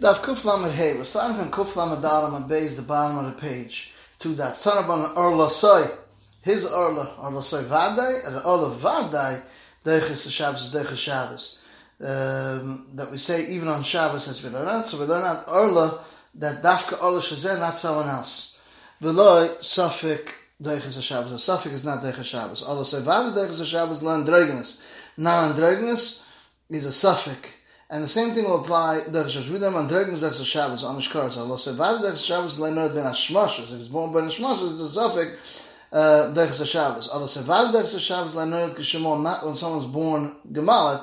Daf Kuf Lamed Hey. Starting from Kuf Lamed Dalam and Beis, the bottom of the page. Turn up on Orla Soy. His Orla, Orla Soy Vadai, and Orla Vadai, Deiches Shabbos, Deiches Shabbos. Um, that we say even on Shabbos as we learn out. So we learn out Orla, that Dafka Orla Shazeh, not someone else. Veloy, Sufik, Deiches Shabbos. A Sufik is not Deiches Shabbos. Orla Soy Vadai, Deiches Shabbos, learn Dregenes. Non-Dregenes is a Sufik. And the same thing will apply Derech Shabbos. We them on Derech Derech Shabbos on Mishkar. So Allah said, "Vad Derech Shabbos le'nod ben Hashmashos." If it's born ben Hashmashos, it's a suffix uh, Derech Shabbos. Allah said, "Vad Derech Shabbos le'nod kishemon." Not when someone's born Gemalit.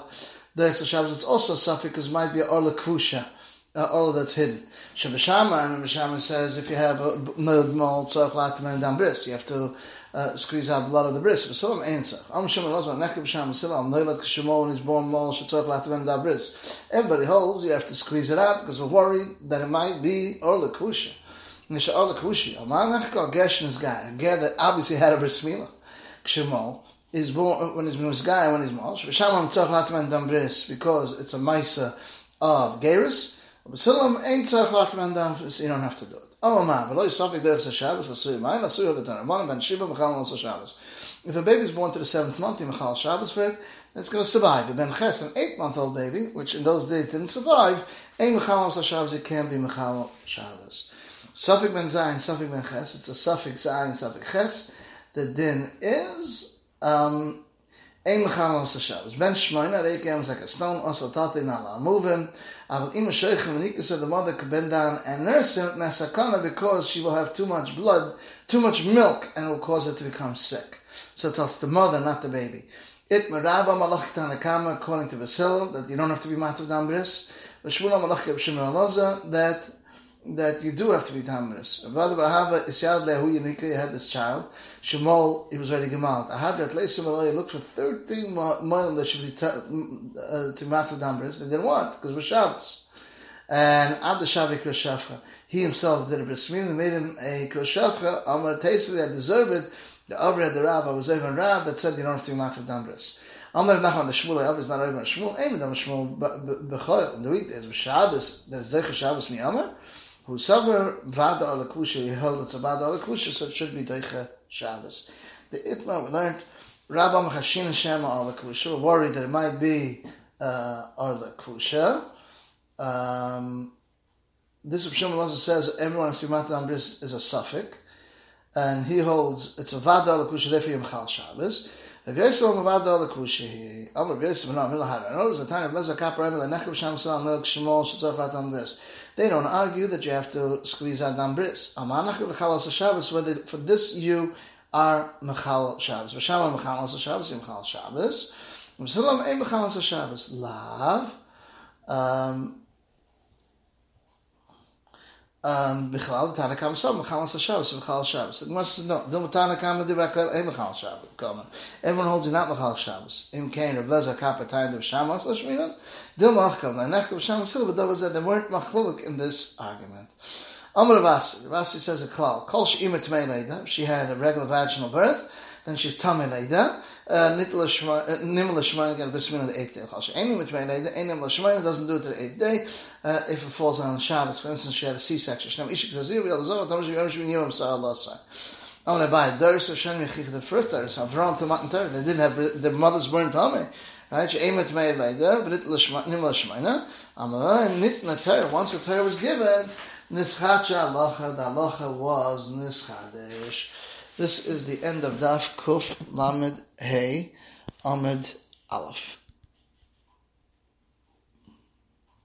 Derech Shabbos. It's also a because it might be Orla Kvusha, uh, Orla that's hidden. Shabbashama and Shabbashama says if you have a nod mold tzarich bris, you have to uh, squeeze out blood of the bris. But answer. I'm sure also nekib sham silam noilat when he's born mol shetzok latim da bris. Everybody holds you have to squeeze it out because we're worried that it might be orla kusha. Nisha orla kusha. Aman nechkal geshin is guy. A guy that obviously had a bris mila. Kishmo is born when he's guy when he's mol. Sham tzok latim da bris because it's a ma'isa of gerus. But silam ain't tzok latim da bris. You don't have to do it. Oh. If a baby is born to the seventh month, you Mechal Shabbos for it, it's going to survive. The Ben Ches, an eight-month-old baby, which in those days didn't survive, Mechal also Shabbos, it can be Mechal Shabbos. Safik Ben Zayin, Safik Ben Ches, it's a Safik Zayin, Safik Ches. The din is um, Ein Mechal also Shabbos. Ben Shmoyna Reikem is like a stone, also tate to move him. Aval Sheikh Menika said the mother could bend down and nurse him Nasakana because she will have too much blood, too much milk, and will cause her to become sick. So tells the mother, not the baby. It Meraba Malach Tanakama, according to Vasil, that you don't have to be Matav Dambris. Vashmula Malach Aloza, that that you do have to be tamris. Avada Barahava Isyad Lehu you had this child. Shemol, he was ready to come out. Ahav at Leisim Aloy looked for 13 months that should be uh, to Matav Dambris. They didn't want, because we're Shabbos. And Ad Shavik Kroshavcha, he himself did a bris They made him a Kroshavcha, Amar Tesli, that deserved it. The Over had the Rav, I was even Rav, that said you don't have to be Matav Dambris. Amar Nachman, the Shmuel, Av is not over Shmuel, Aim Adam Shmuel, Bechol, the weekdays, with Shabbos, there's Deicha Shabbos Mi Amar, who suffer vada ala kusha, he held it's a vada ala kusha, so it should be doicha Shabbos. The Itma, we learned, Rabba Machashin Shema ala kusha, we're worried that it might be uh, ala kusha. Um, this Shimon also says everyone has to be bris is a suffix, and he holds it's a vada ala kusha, therefore Yom Shabbos. Rav Yisrael Mavad Dol Kushi he Amar Rav Yisrael No Mila Hara Notice the time of Leza Kapar Emel Nechab Sham Salam Nelk Shemol Shetzach They don't argue that you have to squeeze out Bris Amanach L'chal Shabbos whether for this you are Mechal Shabbos. V'sham Mechal Shabbos Mechal Shabbos. V'salam Ein Mechal Shabbos. Lav um, um bikhlal tana kam sam khal sa shabbos bikhlal shabbos it must no dil tana kam de bakel em khal shabbos come everyone holds it not bikhlal shabbos im kain of leza kapa time of shabbos la shmina dil mach kam na nacht of shabbos but that was they weren't machlulik in this argument. Amar Ravasi, Ravasi says a klal, kol tmei leida, she had a regular vaginal birth, then she's tame leida, nitla nimla shemayin again bismin on the eighth day. Chasha any mitmei leida, any nimla shemayin doesn't do it to the eighth day. Uh, if it falls on Shabbos, for instance, she had a C-section. Shnam ishik zazir v'yal zov, tam shi yom shvin yom Allah sa. I want to buy a Durs Hashem Yechich, the first Durs, Avram to Matan Torah. They didn't have, the mothers weren't Tame. Right? She aimed to Meir Leida, but it Nimla Shemaina. Amara, Nitna Torah, once the Torah was given, Nischacha Alacha, the Alacha was Nischadesh. This is the end of Daf Kuf Lamed Hey Amud Aleph.